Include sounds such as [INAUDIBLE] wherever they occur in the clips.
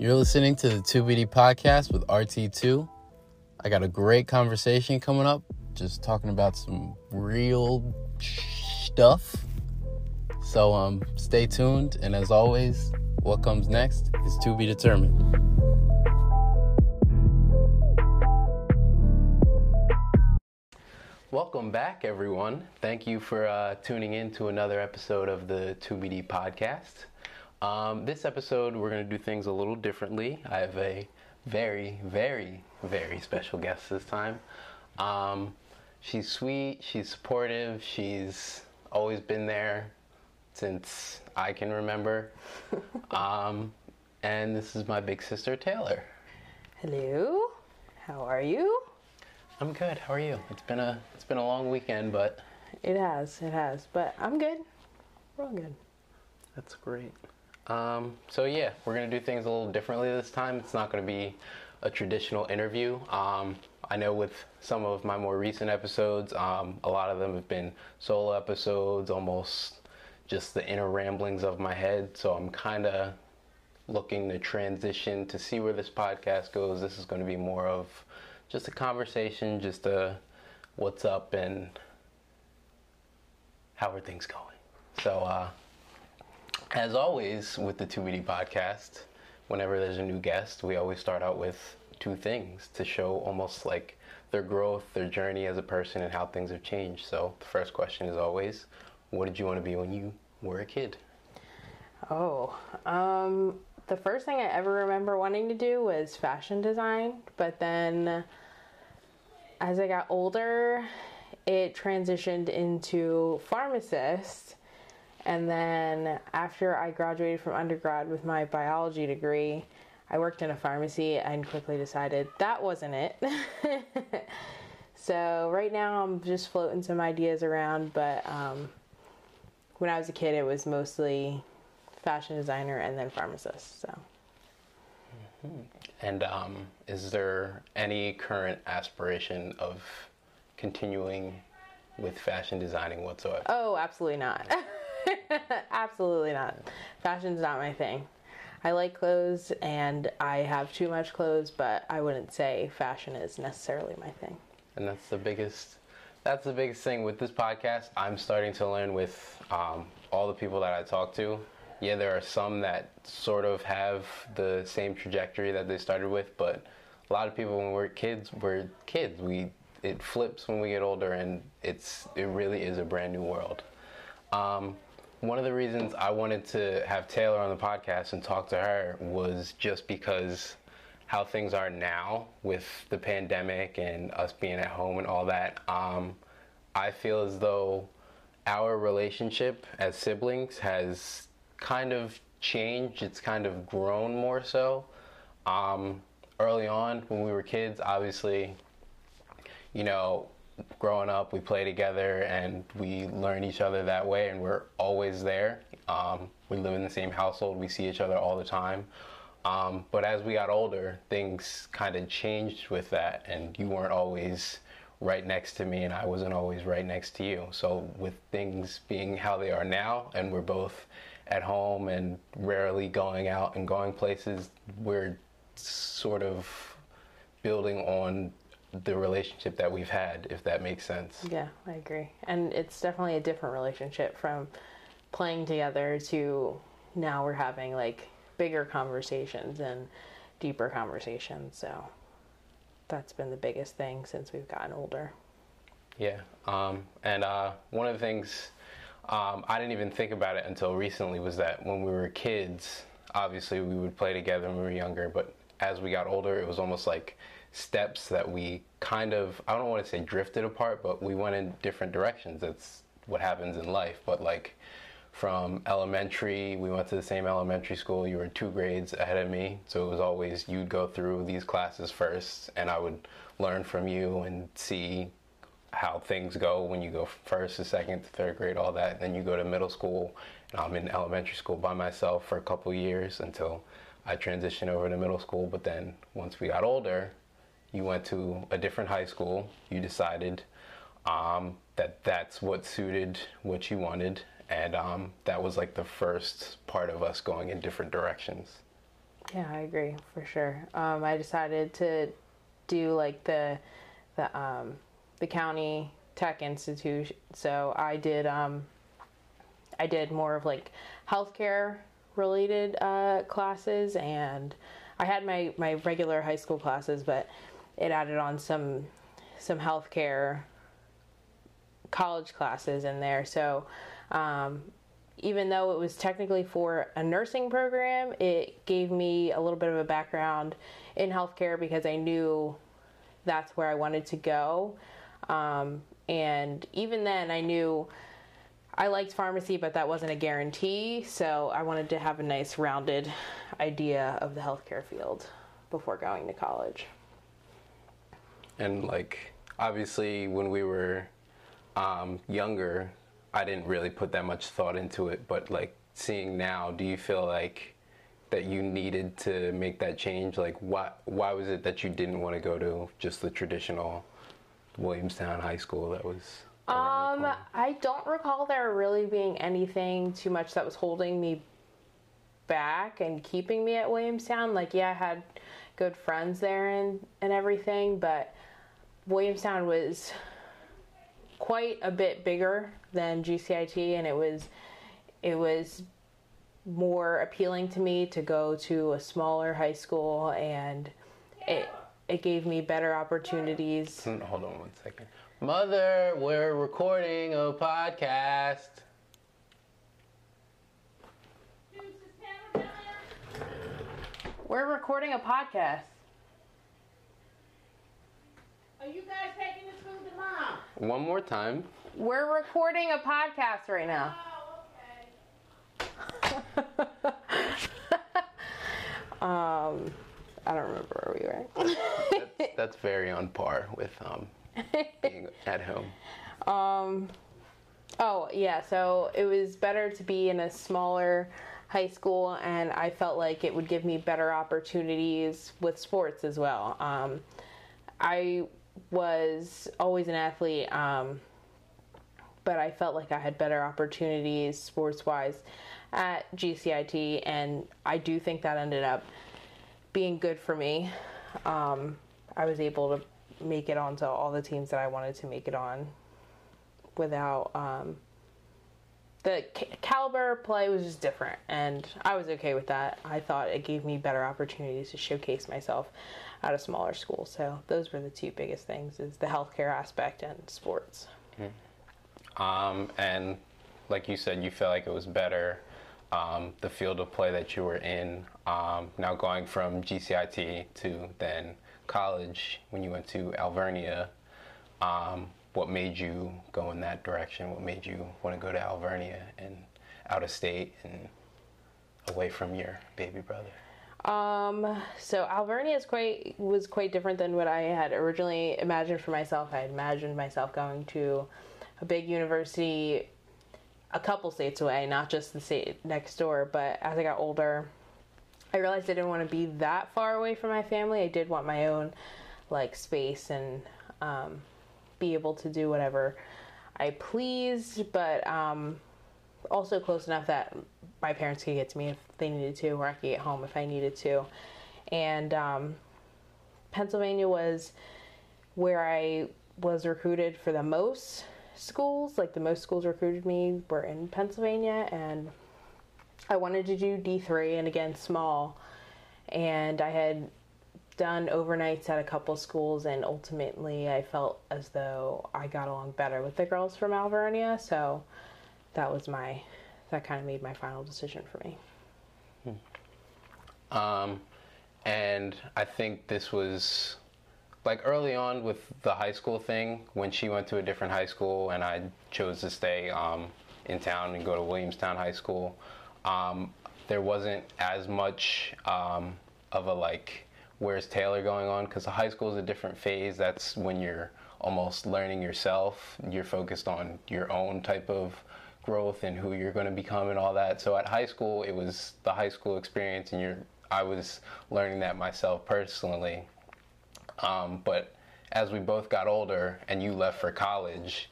You're listening to the 2BD podcast with RT2. I got a great conversation coming up, just talking about some real stuff. So um stay tuned and as always, what comes next is to be determined. Welcome back, everyone. Thank you for uh, tuning in to another episode of the 2BD podcast. Um, this episode, we're going to do things a little differently. I have a very, very, very special guest this time. Um, she's sweet, she's supportive, she's always been there since I can remember. [LAUGHS] um, and this is my big sister, Taylor. Hello, how are you? I'm good. How are you? It's been a it's been a long weekend, but It has, it has, but I'm good. We're all good. That's great. Um, so yeah, we're gonna do things a little differently this time. It's not gonna be a traditional interview. Um, I know with some of my more recent episodes, um, a lot of them have been solo episodes, almost just the inner ramblings of my head. So I'm kind of looking to transition to see where this podcast goes. This is going to be more of just a conversation, just a what's up and how are things going. So, uh, as always with the 2BD podcast, whenever there's a new guest, we always start out with two things to show almost like their growth, their journey as a person, and how things have changed. So, the first question is always, what did you want to be when you were a kid? Oh, um, the first thing I ever remember wanting to do was fashion design, but then as I got older, it transitioned into pharmacist. And then after I graduated from undergrad with my biology degree, I worked in a pharmacy and quickly decided that wasn't it. [LAUGHS] so right now I'm just floating some ideas around, but um, when I was a kid, it was mostly fashion designer and then pharmacist. So And um, is there any current aspiration of continuing with fashion designing whatsoever? oh, absolutely not. [LAUGHS] [LAUGHS] absolutely not. Fashion's not my thing. I like clothes and I have too much clothes, but I wouldn't say fashion is necessarily my thing. And that's the biggest. That's the biggest thing with this podcast. I'm starting to learn with um, all the people that I talk to. Yeah, there are some that sort of have the same trajectory that they started with, but a lot of people when we're kids, we're kids. We it flips when we get older, and it's it really is a brand new world. Um, one of the reasons I wanted to have Taylor on the podcast and talk to her was just because how things are now with the pandemic and us being at home and all that. Um, I feel as though our relationship as siblings has kind of changed. It's kind of grown more so. Um, early on, when we were kids, obviously, you know, growing up, we play together and we learn each other that way, and we're always there. Um, we live in the same household, we see each other all the time. Um, but as we got older, things kind of changed with that, and you weren't always right next to me, and I wasn't always right next to you. So, with things being how they are now, and we're both at home and rarely going out and going places, we're sort of building on the relationship that we've had, if that makes sense. Yeah, I agree. And it's definitely a different relationship from playing together to now we're having like bigger conversations and deeper conversations. So that's been the biggest thing since we've gotten older. Yeah. Um, and uh, one of the things um, I didn't even think about it until recently was that when we were kids, obviously we would play together when we were younger, but as we got older, it was almost like steps that we kind of, I don't want to say drifted apart, but we went in different directions. That's what happens in life. But like from elementary, we went to the same elementary school. You were two grades ahead of me. So it was always you'd go through these classes first, and I would learn from you and see how things go when you go first to second to third grade, all that. And then you go to middle school, and I'm in elementary school by myself for a couple years until I transitioned over to middle school. But then once we got older, you went to a different high school. You decided um, that that's what suited what you wanted, and um, that was like the first part of us going in different directions. Yeah, I agree for sure. Um, I decided to do like the the um, the county tech institute. So I did um, I did more of like healthcare related uh, classes, and I had my my regular high school classes, but it added on some some healthcare college classes in there. So um, even though it was technically for a nursing program, it gave me a little bit of a background in healthcare because I knew that's where I wanted to go. Um, and even then, I knew I liked pharmacy, but that wasn't a guarantee. So I wanted to have a nice, rounded idea of the healthcare field before going to college. And like, obviously, when we were um, younger, I didn't really put that much thought into it. But like, seeing now, do you feel like that you needed to make that change? Like, why why was it that you didn't want to go to just the traditional Williamstown High School that was? Um. I don't recall there really being anything too much that was holding me back and keeping me at Williamstown. Like, yeah, I had good friends there and, and everything, but Williamstown was quite a bit bigger than GCIT, and it was it was more appealing to me to go to a smaller high school, and it it gave me better opportunities. Hold on one second. Mother, we're recording a podcast. We're recording a podcast. Are you guys taking this food to mom? One more time. We're recording a podcast right now. Oh, okay. [LAUGHS] Um, I don't remember where we were. That's, [LAUGHS] that's very on par with um, being at home. Um, oh yeah, so it was better to be in a smaller high school, and I felt like it would give me better opportunities with sports as well. Um, I was always an athlete, um, but I felt like I had better opportunities sports wise at GCIT, and I do think that ended up being good for me. Um, I was able to make it onto all the teams that I wanted to make it on without um, the ca- caliber play was just different, and I was okay with that. I thought it gave me better opportunities to showcase myself at a smaller school. So those were the two biggest things: is the healthcare aspect and sports. Um, and like you said, you felt like it was better um, the field of play that you were in. Um, now going from GCIT to then college when you went to Alvernia, um, what made you go in that direction? What made you want to go to Alvernia and out of state and away from your baby brother? Um, so Alvernia is quite was quite different than what I had originally imagined for myself. I had imagined myself going to a big university a couple states away, not just the state next door. But as I got older, I realized I didn't want to be that far away from my family. I did want my own like space and um, be able to do whatever I pleased, but um, also close enough that my parents could get to me if they needed to, or I could get home if I needed to. And um, Pennsylvania was where I was recruited for the most schools. Like the most schools recruited me were in Pennsylvania, and I wanted to do D3 and again small. And I had done overnights at a couple schools, and ultimately I felt as though I got along better with the girls from Alvernia. So that was my that kind of made my final decision for me. Um, and I think this was like early on with the high school thing when she went to a different high school and I chose to stay um, in town and go to Williamstown High School. Um, there wasn't as much um, of a like, where's Taylor going on? Because the high school is a different phase. That's when you're almost learning yourself. You're focused on your own type of growth and who you're going to become and all that. So at high school, it was the high school experience, and you're I was learning that myself personally. Um, but as we both got older and you left for college,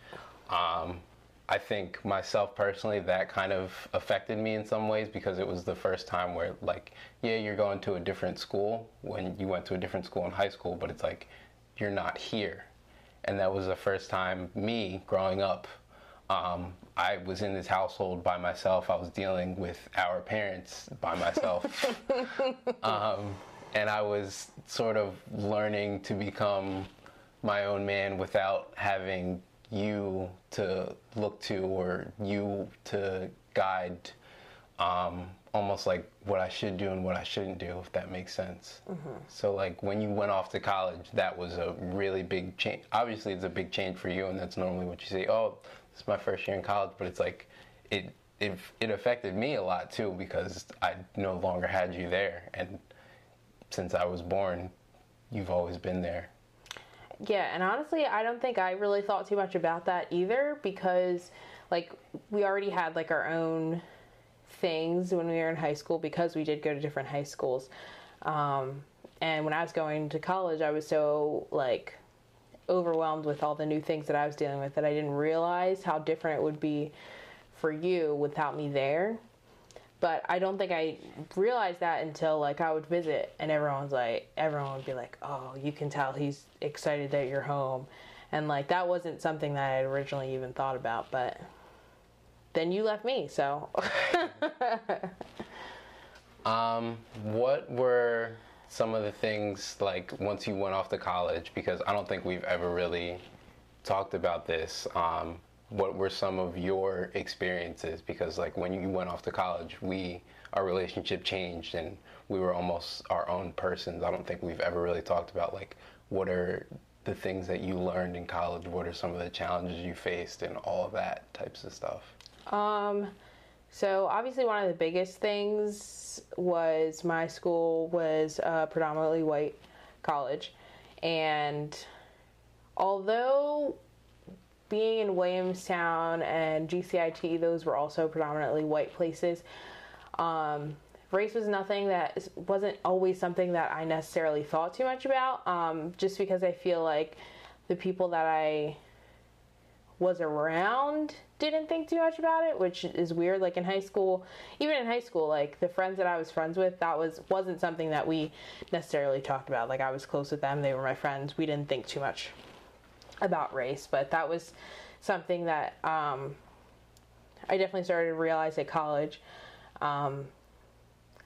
um, I think myself personally, that kind of affected me in some ways because it was the first time where, like, yeah, you're going to a different school when you went to a different school in high school, but it's like you're not here. And that was the first time me growing up. Um, I was in this household by myself. I was dealing with our parents by myself. [LAUGHS] um, and I was sort of learning to become my own man without having you to look to or you to guide um, almost like what I should do and what I shouldn't do, if that makes sense. So, like, when you went off to college, that was a really big change. Obviously, it's a big change for you, and that's normally what you say, oh, is my first year in college, but it's like, it, it, it affected me a lot too because I no longer had you there. And since I was born, you've always been there. Yeah, and honestly, I don't think I really thought too much about that either because, like, we already had like our own things when we were in high school because we did go to different high schools. Um, and when I was going to college, I was so like overwhelmed with all the new things that I was dealing with that I didn't realize how different it would be for you without me there. But I don't think I realized that until like I would visit and everyone's like everyone would be like, "Oh, you can tell he's excited that you're home." And like that wasn't something that I had originally even thought about, but then you left me, so [LAUGHS] Um, what were some of the things like once you went off to college? Because I don't think we've ever really talked about this. Um, what were some of your experiences? Because like when you went off to college, we our relationship changed and we were almost our own persons. I don't think we've ever really talked about like what are the things that you learned in college? What are some of the challenges you faced and all of that types of stuff? Um, so obviously one of the biggest things was my school was a predominantly white college, and although being in Williamstown and GCIT, those were also predominantly white places. Um, race was nothing that wasn't always something that I necessarily thought too much about, um, just because I feel like the people that I was around didn't think too much about it, which is weird. Like in high school, even in high school, like the friends that I was friends with, that was wasn't something that we necessarily talked about. Like I was close with them; they were my friends. We didn't think too much about race, but that was something that um, I definitely started to realize at college. Um,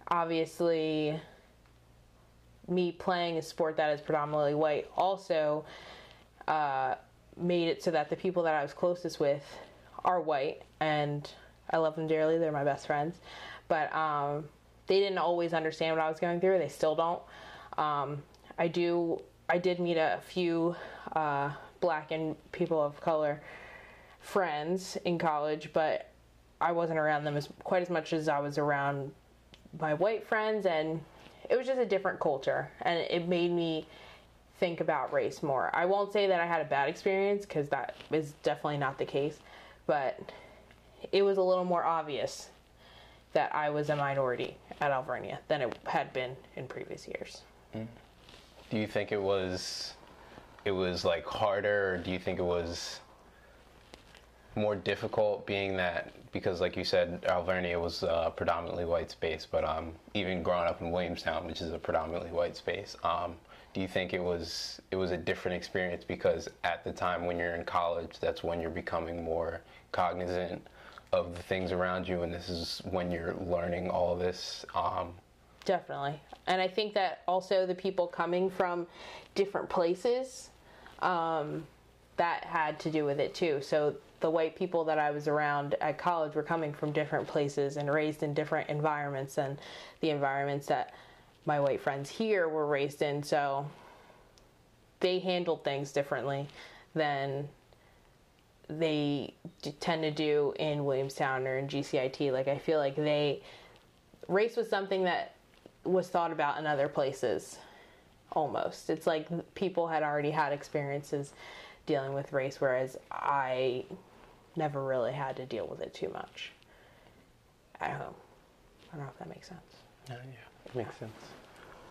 obviously, me playing a sport that is predominantly white also uh, made it so that the people that I was closest with are white, and I love them dearly. They're my best friends, but um, they didn't always understand what I was going through. They still don't. Um, I do. I did meet a few uh, black and people of color friends in college, but I wasn't around them as quite as much as I was around my white friends, and it was just a different culture, and it made me think about race more. I won't say that I had a bad experience because that is definitely not the case, but it was a little more obvious that I was a minority at Alvernia than it had been in previous years. Do you think it was it was like harder or do you think it was more difficult being that because like you said Alvernia was a predominantly white space but um, even growing up in Williamstown which is a predominantly white space um, do you think it was it was a different experience because at the time when you're in college that's when you're becoming more cognizant of the things around you and this is when you're learning all this um, Definitely. And I think that also the people coming from different places, um, that had to do with it too. So the white people that I was around at college were coming from different places and raised in different environments than the environments that my white friends here were raised in. So they handled things differently than they d- tend to do in Williamstown or in GCIT. Like I feel like they race was something that was thought about in other places almost. It's like people had already had experiences dealing with race whereas I never really had to deal with it too much at home. I don't know if that makes sense. Yeah, yeah, makes sense.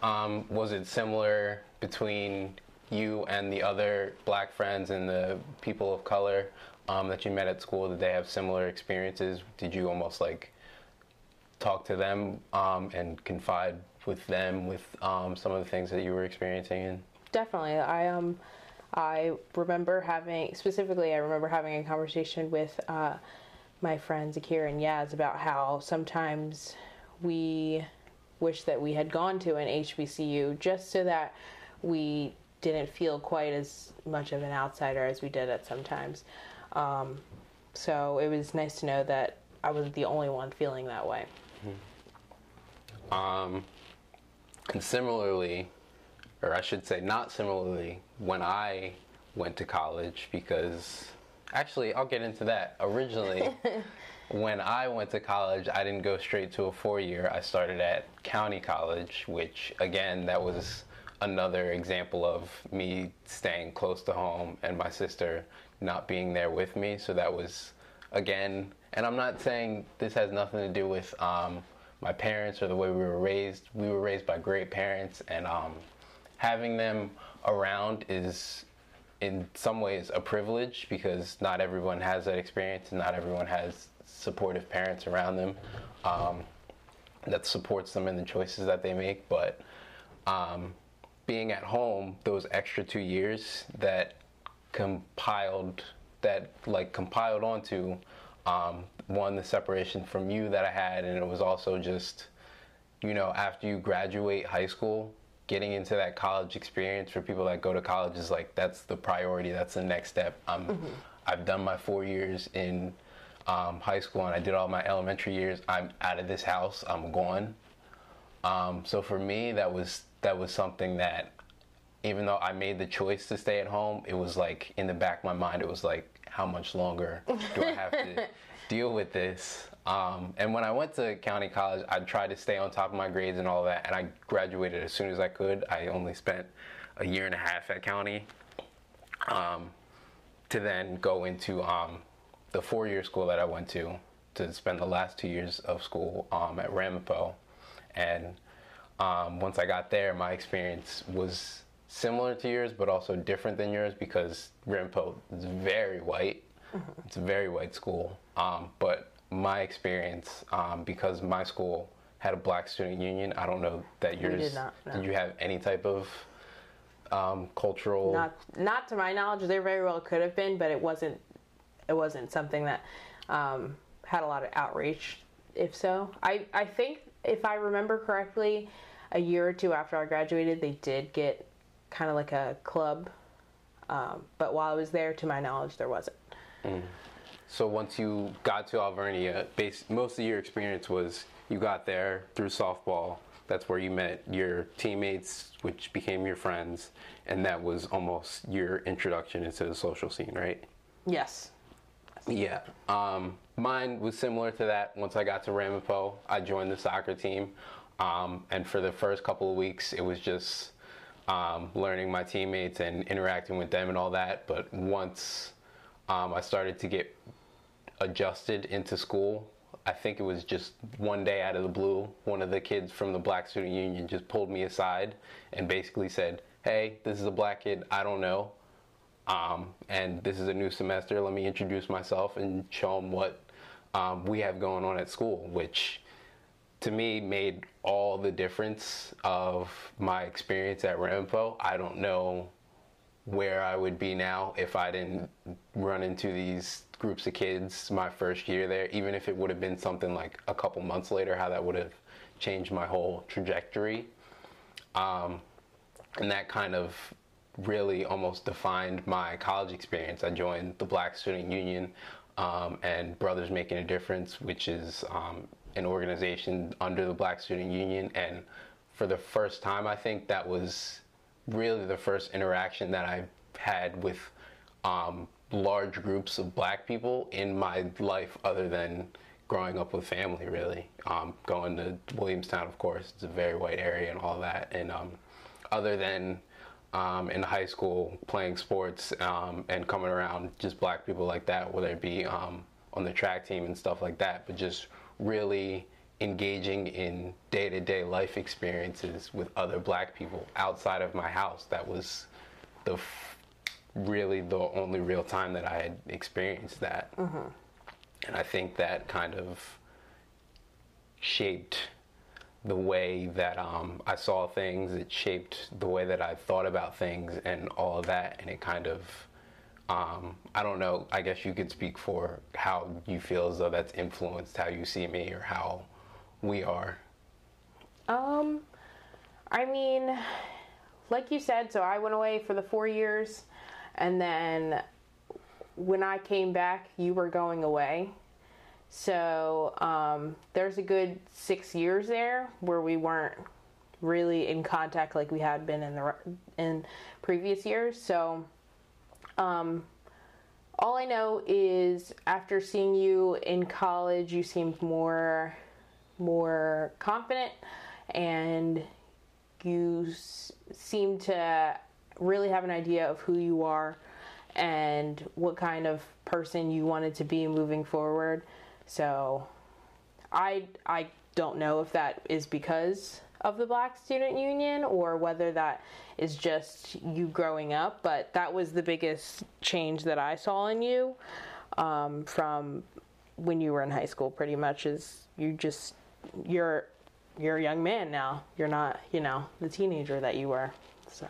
Um, was it similar between you and the other black friends and the people of color? Um, that you met at school? Did they have similar experiences? Did you almost like talk to them um, and confide with them with um, some of the things that you were experiencing? And Definitely. I um I remember having specifically I remember having a conversation with uh, my friends Akira and Yaz about how sometimes we wish that we had gone to an HBCU just so that we didn't feel quite as much of an outsider as we did at sometimes. Um, so it was nice to know that I wasn't the only one feeling that way. Um, and similarly, or I should say, not similarly, when I went to college, because actually, I'll get into that. Originally, [LAUGHS] when I went to college, I didn't go straight to a four year. I started at county college, which, again, that was another example of me staying close to home and my sister not being there with me. So that was, again, and I'm not saying this has nothing to do with um, my parents or the way we were raised. We were raised by great parents, and um, having them around is in some ways a privilege because not everyone has that experience and not everyone has supportive parents around them um, that supports them in the choices that they make but um, being at home those extra two years that compiled that like compiled onto um, one the separation from you that i had and it was also just you know after you graduate high school getting into that college experience for people that go to college is like that's the priority that's the next step. I'm i've done my four years in um, high school and i did all my elementary years. I'm out of this house. I'm gone. Um, so for me, that was that was something that, even though I made the choice to stay at home, it was like in the back of my mind, it was like, how much longer do I have to [LAUGHS] deal with this? Um, and when I went to county college, I tried to stay on top of my grades and all that, and I graduated as soon as I could. I only spent a year and a half at county, um, to then go into um, the four-year school that I went to to spend the last two years of school um, at Ramapo. And um, once I got there, my experience was similar to yours, but also different than yours because Ramapo is very white. It's a very white school. Um, but my experience, um, because my school had a black student union, I don't know that yours. did not, no. you have any type of um, cultural? Not not to my knowledge, there very well could have been, but it wasn't. It wasn't something that um, had a lot of outreach. If so, I I think if I remember correctly, a year or two after I graduated, they did get kind of like a club. Um, but while I was there, to my knowledge, there wasn't. So once you got to Alvernia, base, most of your experience was you got there through softball. That's where you met your teammates, which became your friends, and that was almost your introduction into the social scene, right? Yes. Yeah. Um, mine was similar to that. Once I got to Ramapo, I joined the soccer team. Um, and for the first couple of weeks, it was just um, learning my teammates and interacting with them and all that. But once um, I started to get adjusted into school, I think it was just one day out of the blue, one of the kids from the Black Student Union just pulled me aside and basically said, Hey, this is a black kid. I don't know. Um, and this is a new semester. Let me introduce myself and show them what um, we have going on at school, which to me made all the difference of my experience at Ramapo. I don't know where I would be now if I didn't run into these groups of kids my first year there, even if it would have been something like a couple months later, how that would have changed my whole trajectory. Um, and that kind of really almost defined my college experience. I joined the Black Student Union um, and Brothers Making a Difference, which is um, an organization under the Black Student Union. And for the first time, I think that was really the first interaction that I had with um, large groups of black people in my life, other than growing up with family, really. Um, going to Williamstown, of course, it's a very white area and all that. And um, other than um, in high school playing sports um, and coming around just black people like that, whether it be um, on the track team and stuff like that, but just really engaging in day-to-day life experiences with other black people outside of my house. That was the f- really the only real time that I had experienced that. And I think that kind of shaped the way that um, I saw things. It shaped the way that I thought about things and all of that. And it kind of, um, I don't know, I guess you could speak for how you feel as though that's influenced how you see me or how we are. Um, I mean, like you said, so I went away for the four years, and then when I came back, you were going away. So um, there's a good six years there where we weren't really in contact like we had been in the in previous years. So um, all I know is after seeing you in college, you seemed more more confident and you s- to really have an idea of who you are and what kind of person you wanted to be moving forward. So I I don't know if that is because of the Black Student Union or whether that is just you growing up, but that was the biggest change that I saw in you um, from when you were in high school. Pretty much is you just you're you're a young man now. You're not you know the teenager that you were. So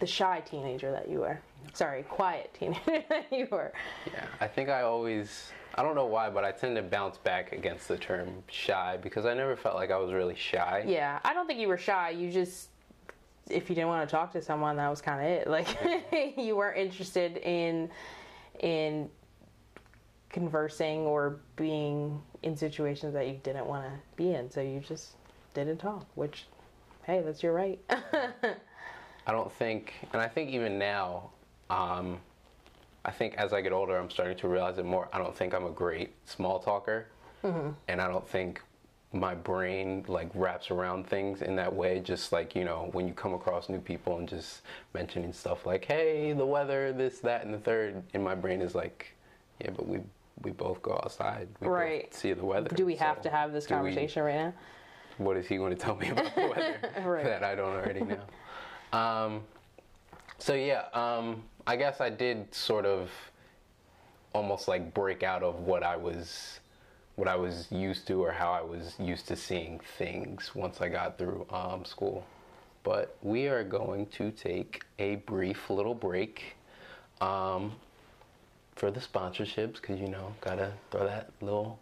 the shy teenager that you were. Sorry, quiet teenager [LAUGHS] that you were. Yeah, I think I always, I don't know why, but I tend to bounce back against the term shy because I never felt like I was really shy. Yeah, I don't think you were shy. You just, if you didn't want to talk to someone, that was kind of it. Like [LAUGHS] you weren't interested in in conversing or being in situations that you didn't want to be in, so you just didn't talk. Which, hey, that's your right. [LAUGHS] I don't think, and I think even now, um, I think as I get older, I'm starting to realize it more. I don't think I'm a great small talker, and I don't think my brain like wraps around things in that way. Just like you know, when you come across new people and just mentioning stuff like, "Hey, the weather, this, that, and the third, in my brain is like, "Yeah, but we we both go outside, we Right. see the weather." Do we have to have this do we- conversation right now? what is he going to tell me about the weather [LAUGHS] Right. that I don't already know? Um, so yeah, um, I guess I did sort of almost like break out of what I was what I was used to or how I was used to seeing things once I got through um, school. But we are going to take a brief little break um, for the sponsorships because you know gotta throw that little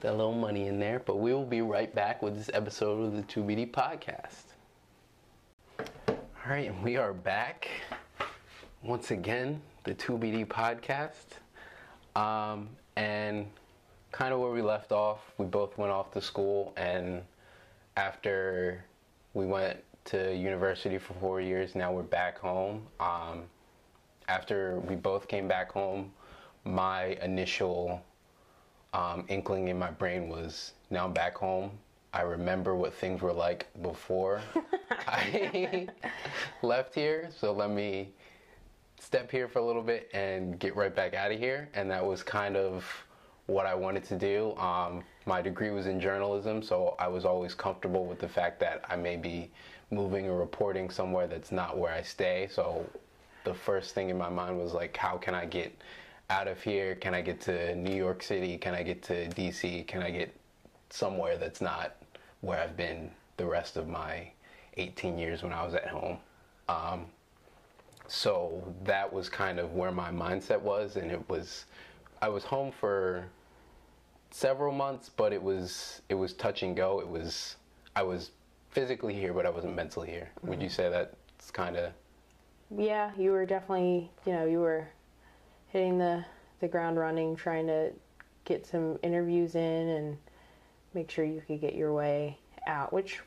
that little money in there. But we will be right back with this episode of the 2BD podcast. All right, and we are back once again, the 2BD podcast. Um, and kind of where we left off, we both went off to school, and after we went to university for four years, now we're back home. Um, after we both came back home, my initial um, inkling in my brain was now I'm back home. I remember what things were like before [LAUGHS] I [LAUGHS] left here, so let me step here for a little bit and get right back out of here. And that was kind of what I wanted to do. Um, my degree was in journalism, so I was always comfortable with the fact that I may be moving or reporting somewhere that's not where I stay. So the first thing in my mind was like, how can I get out of here? Can I get to New York City? Can I get to DC? Can I get somewhere that's not where I've been the rest of my 18 years when I was at home? Um, so that was kind of where my mindset was, and it was, I was home for several months, but it was it was touch and go. It was I was physically here, but I wasn't mentally here. Would you mm-hmm. say that's kind of Yeah, you were definitely, you know, you were hitting the the ground running, trying to get some interviews in and make sure you could get your way out. Which,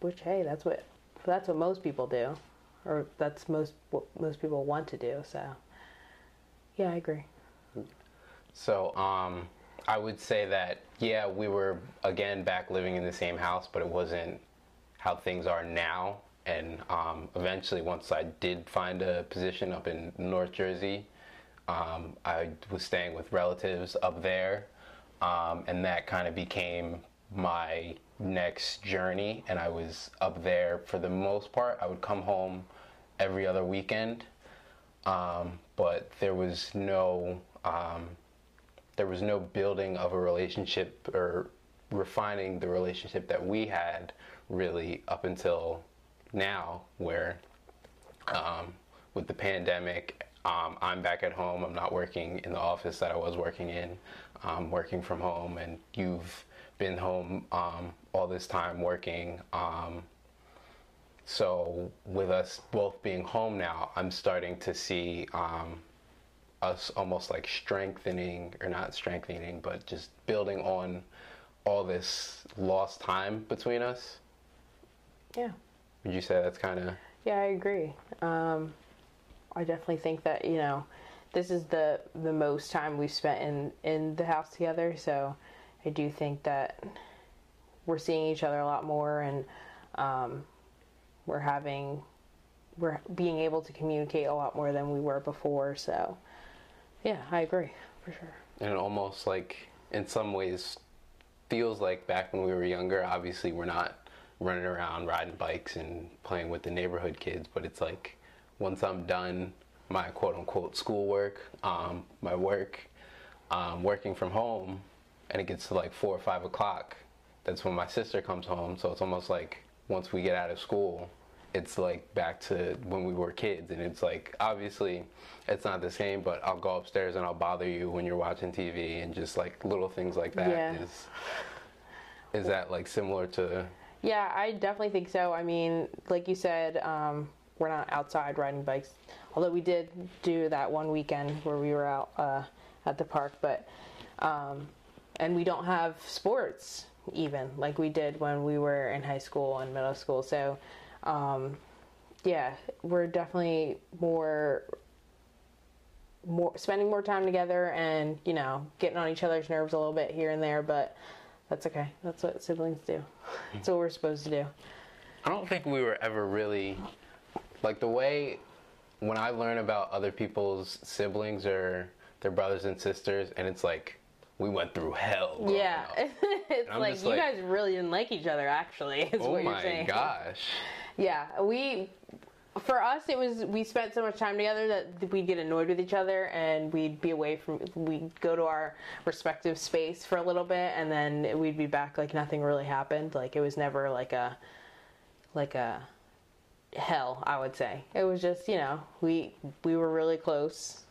which, hey, that's what that's what most people do, or that's most what most people want to do. So, yeah, I agree. So, um, I would say that yeah, we were again back living in the same house, but it wasn't how things are now. And um, eventually, once I did find a position up in North Jersey, um, I was staying with relatives up there, um, and that kind of became my next journey. And I was up there for the most part. I would come home every other weekend. um, but there was no um, there was no building of a relationship or refining the relationship that we had really up until now, where um, with the pandemic, um, I'm back at home. I'm not working in the office that I was working in. I'm working from home, and you've been home um, all this time working. Um, so, with us both being home now, I'm starting to see um, us almost like strengthening, or not strengthening, but just building on all this lost time between us. Yeah. Would you say that's kind of Yeah, I agree. Um, I definitely think that you know, this is the the most time we've spent in in the house together. So, I do think that we're seeing each other a lot more, and um, we're having we're being able to communicate a lot more than we were before. So, yeah, I agree for sure. and it almost like in some ways feels like back when we were younger obviously we're not running around riding bikes and playing with the neighborhood kids but it's like once i'm done my quote unquote schoolwork um, my work um, working from home and it gets to like four or five o'clock that's when my sister comes home so it's almost like once we get out of school it's like back to when we were kids and it's like obviously it's not the same but i'll go upstairs and i'll bother you when you're watching tv and just like little things like that Yeah. is is that like similar to Yeah, I definitely think so. I mean, like you said, um, we're not outside riding bikes, although we did do that one weekend where we were out uh, at the park. But um, and we don't have sports even like we did when we were in high school and middle school. So um, yeah, we're definitely more more spending more time together and you know getting on each other's nerves a little bit here and there but that's okay. That's what siblings do. That's what we're supposed to do. I don't think we were ever really like the way when I learn about other people's siblings or their brothers and sisters, and it's like we went through hell. yeah [LAUGHS] it's like you like- guys really didn't like each other actually [LAUGHS] is Oh what you're saying. Oh [LAUGHS] my gosh. yeah we for us it was we spent so much time together that we'd get annoyed with each other and we'd be away from we'd go to our respective space for a little bit and then we'd be back like nothing really happened like it was never like a like a hell i would say it was just you know we we were really close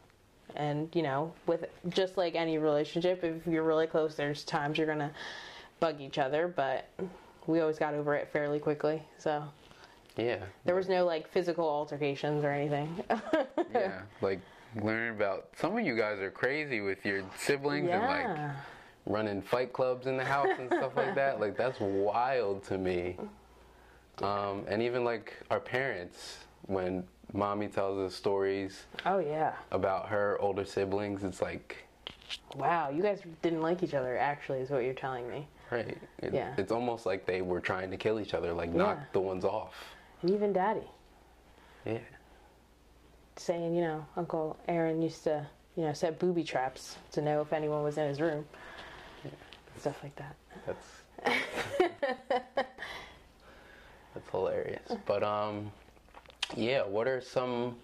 and you know with just like any relationship if you're really close there's times you're gonna bug each other but we always got over it fairly quickly so Yeah. there was no like physical altercations or anything. [LAUGHS] yeah. Like learning about some of you guys are crazy with your siblings and like running fight clubs in the house and stuff like that. Like that's wild to me. Um, and even like our parents, when mommy tells us stories Oh yeah. about her older siblings, it's like, Wow, you guys didn't like each other actually is what you're telling me. right? It, Yeah. It's almost like they were trying to kill each other, like Yeah. knock the ones off. And even daddy Yeah. saying, you know, Uncle Aaron used to, you know, set booby traps to know if anyone was in his room. Yeah. Stuff like that. That's [LAUGHS] that's hilarious. But um, yeah. What are some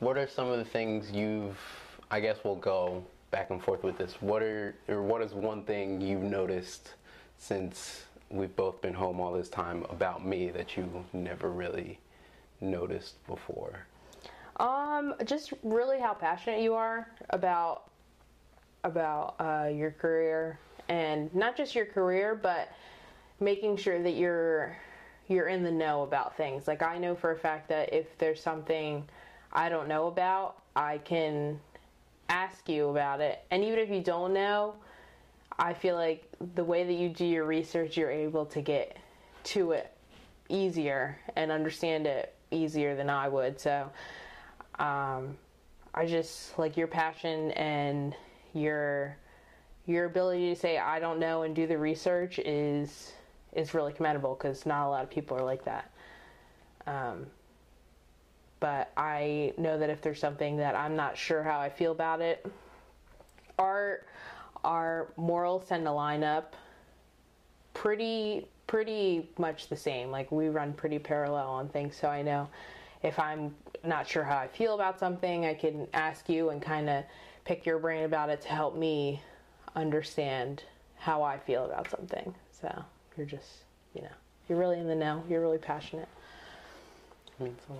What are some of the things you've? I guess we'll go back and forth with this. What are or what is one thing you've noticed since we've both been home all this time about me that you never really noticed before? Um, just really how passionate you are about about uh, your career, and not just your career, but making sure that you're you're in the know about things. Like I know for a fact that if there's something I don't know about, I can ask you about it, and even if you don't know, I feel like the way that you do your research, you're able to get to it easier and understand it easier than I would. So, um, I just like your passion and your your ability to say I don't know and do the research is is really commendable because not a lot of people are like that. Um, but I know that if there's something that I'm not sure how I feel about it, our our morals tend to line up pretty pretty much the same. Like we run pretty parallel on things, so I know if I'm not sure how I feel about something, I can ask you and kind of pick your brain about it to help me understand how I feel about something. So you're just, you know, you're really in the know. You're really passionate. means a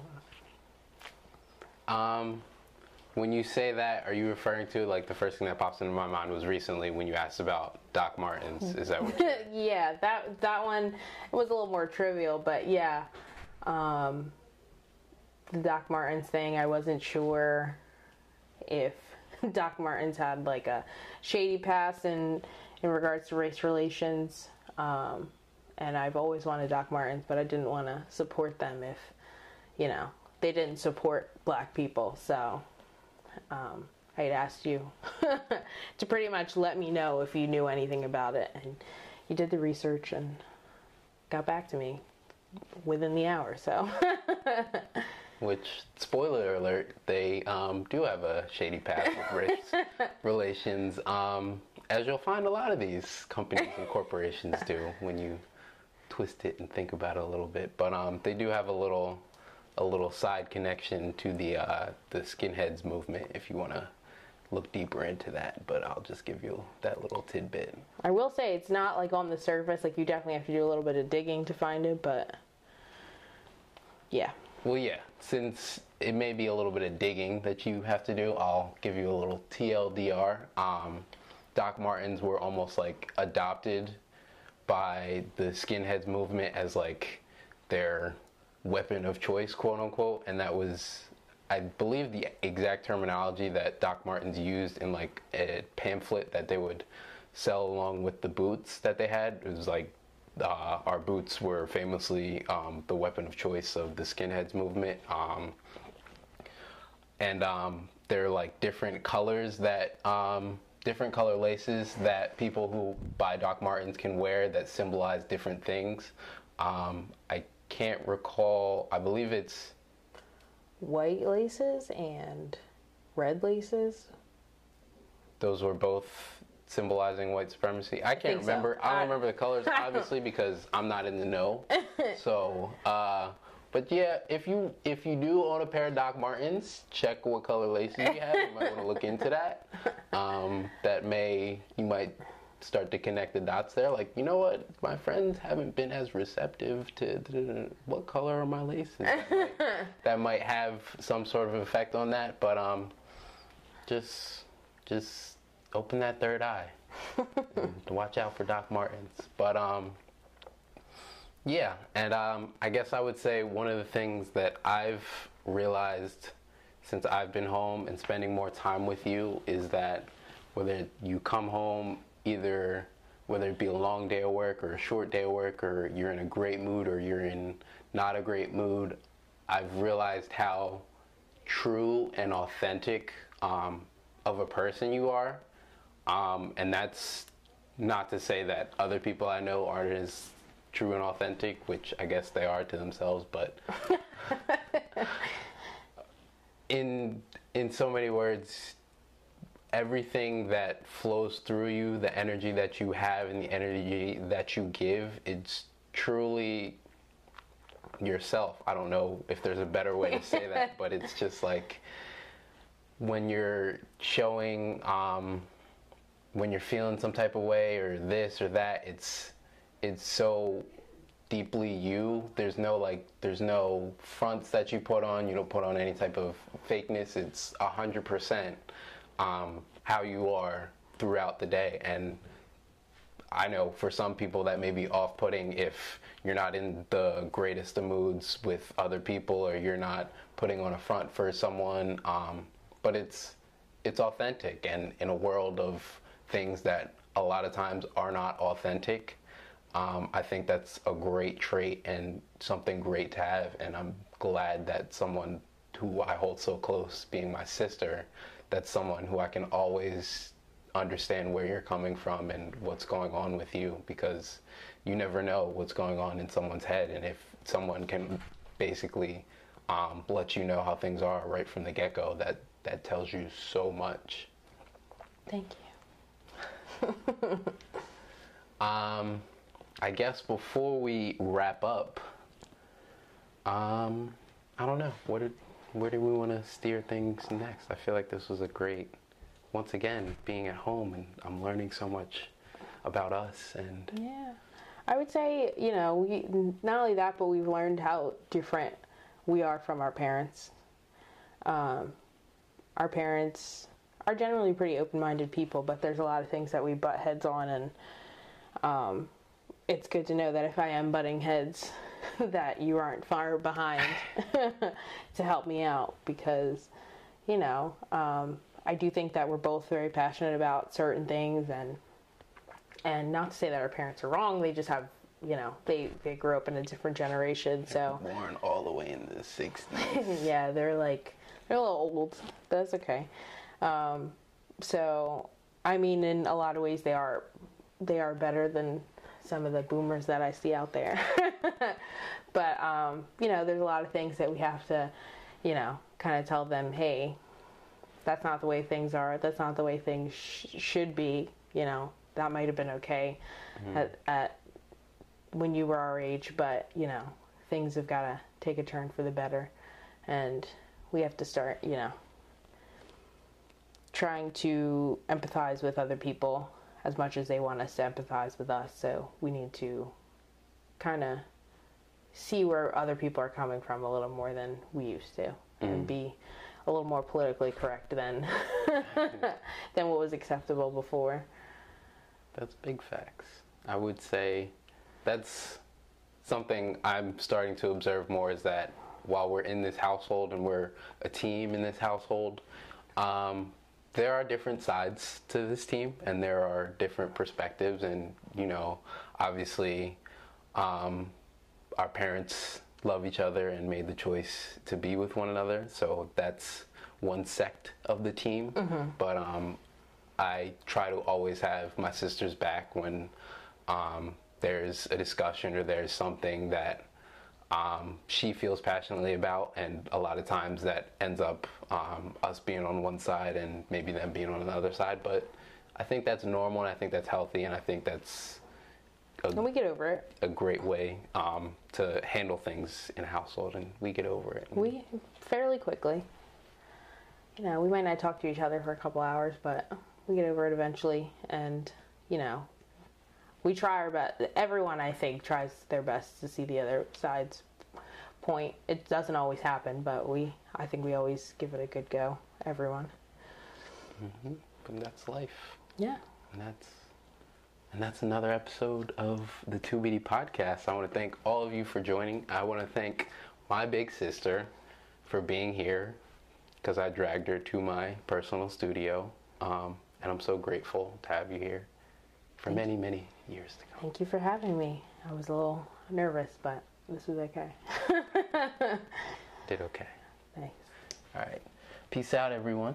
lot. Um, when you say that, are you referring to like the first thing that pops into my mind was recently when you asked about Doc Martens? Is that what? [LAUGHS] you're- yeah, that that one was a little more trivial, but yeah, um, the Doc Martens thing. I wasn't sure if [LAUGHS] Doc Martens had like a shady past in in regards to race relations, um, and I've always wanted Doc Martens, but I didn't want to support them if you know they didn't support black people. So um, I had asked you [LAUGHS] to pretty much let me know if you knew anything about it, and you did the research and got back to me within the hour. So [LAUGHS] Which, spoiler alert, they um, do have a shady past with race [LAUGHS] relations, um, as you'll find a lot of these companies and corporations do when you twist it and think about it a little bit. But um, they do have a little, a little side connection to the uh, the skinheads movement. If you want to look deeper into that, but I'll just give you that little tidbit. I will say it's not like on the surface. Like you definitely have to do a little bit of digging to find it, but yeah. Well, yeah, since it may be a little bit of digging that you have to do, I'll give you a little TLDR. Um, Doc Martens were almost like adopted by the skinheads movement as like their weapon of choice, quote unquote, and that was, I believe, the exact terminology that Doc Martens used in like a pamphlet that they would sell along with the boots that they had. It was like uh, our boots were famously um, the weapon of choice of the skinheads movement. Um, and um, they're like different colors that um, different color laces that people who buy Doc Martens can wear that symbolize different things. Um, I can't recall. I believe it's White laces and red laces. those were both symbolizing white supremacy. I can't think remember. I I- don't remember the colors [LAUGHS] obviously because I'm not in the know. [LAUGHS] so, uh, but yeah, if you if you do own a pair of Doc Martens, check what color laces you have. You might want to look into that. Um, that may you might start to connect the dots there. Like, you know what? My friends haven't been as receptive to, to what color are my laces. That might, [LAUGHS] that might have some sort of effect on that. But um, just just open that third eye. [LAUGHS] watch out for Doc Martens. But um, yeah, and um, I guess I would say one of the things that I've realized since I've been home and spending more time with you is that whether you come home either whether it be a long day of work or a short day of work or you're in a great mood or you're in not a great mood, I've realized how true and authentic um, of a person you are. Um, and that's not to say that other people I know aren't as true and authentic, which I guess they are to themselves, but [LAUGHS] in in so many words, everything that flows through you, the energy that you have and the energy that you give, it's truly yourself. I don't know if there's a better way to say that, [LAUGHS] but it's just like when you're showing um, when you're feeling some type of way or this or that, it's it's so deeply you. There's no like there's no fronts that you put on. You don't put on any type of fakeness. It's a hundred percent um, how you are throughout the day. And I know for some people that may be off-putting if you're not in the greatest of moods with other people or you're not putting on a front for someone. Um, but it's it's authentic, and in a world of things that a lot of times are not authentic, um, I think that's a great trait and something great to have. And I'm glad that someone who I hold so close, being my sister, that's someone who I can always understand where you're coming from and what's going on with you because you never know what's going on in someone's head. And if someone can basically um, let you know how things are right from the get go, that, that tells you so much. Thank you. [LAUGHS] Um, I guess before we wrap up, um, I don't know. What did, where do we want to steer things next? I feel like this was a great, once again, being at home and I'm learning so much about us and Yeah. I would say, you know, we not only that, but we've learned how different we are from our parents. Um, our parents are generally pretty open-minded people, but there's a lot of things that we butt heads on, and um, it's good to know that if I am butting heads, [LAUGHS] that you aren't far behind [LAUGHS] to help me out because, you know, um, I do think that we're both very passionate about certain things and and not to say that our parents are wrong. They just have you know they they grew up in a different generation so. Born all the way in the 60s. [LAUGHS] yeah they're like they're a little old. That's okay. Um, so i mean in a lot of ways they are they are better than some of the boomers that i see out there. [LAUGHS] But um, you know there's a lot of things that we have to you know kind of tell them hey that's not the way things are. That's not the way things sh- should be you know? That might have been okay at, at when you were our age but you know things have got to take a turn for the better. And we have to start you know trying to empathize with other people as much as they want us to empathize with us so we need to kind of see where other people are coming from a little more than we used to and be a little more politically correct than [LAUGHS] than what was acceptable before That's big facts. I would say that's something I'm starting to observe more is that while we're in this household and we're a team in this household, um, there are different sides to this team and there are different perspectives. And, you know, obviously, um, our parents love each other and made the choice to be with one another. So that's one sect of the team. But um, I try to always have my sister's back when um, there's a discussion or there's something that um, she feels passionately about, and a lot of times that ends up um, us being on one side and maybe them being on another side. But I think that's normal, and I think that's healthy, and I think that's and we get over it a great way um, to handle things in a household, and we get over it. we fairly quickly you know we might not talk to each other for a couple hours but we get over it eventually and you know we try our best everyone i think tries their best to see the other side's point it doesn't always happen but we i think we always give it a good go everyone Mhm. And that's life. yeah And that's and that's another episode of the 2BD podcast. I want to thank all of you for joining. I want to thank my big sister for being here because I dragged her to my personal studio. Um, and I'm so grateful to have you here for many, many years to come. thank you for having me i was a little nervous but this was okay Did okay. [LAUGHS] thanks All right. Peace out, everyone.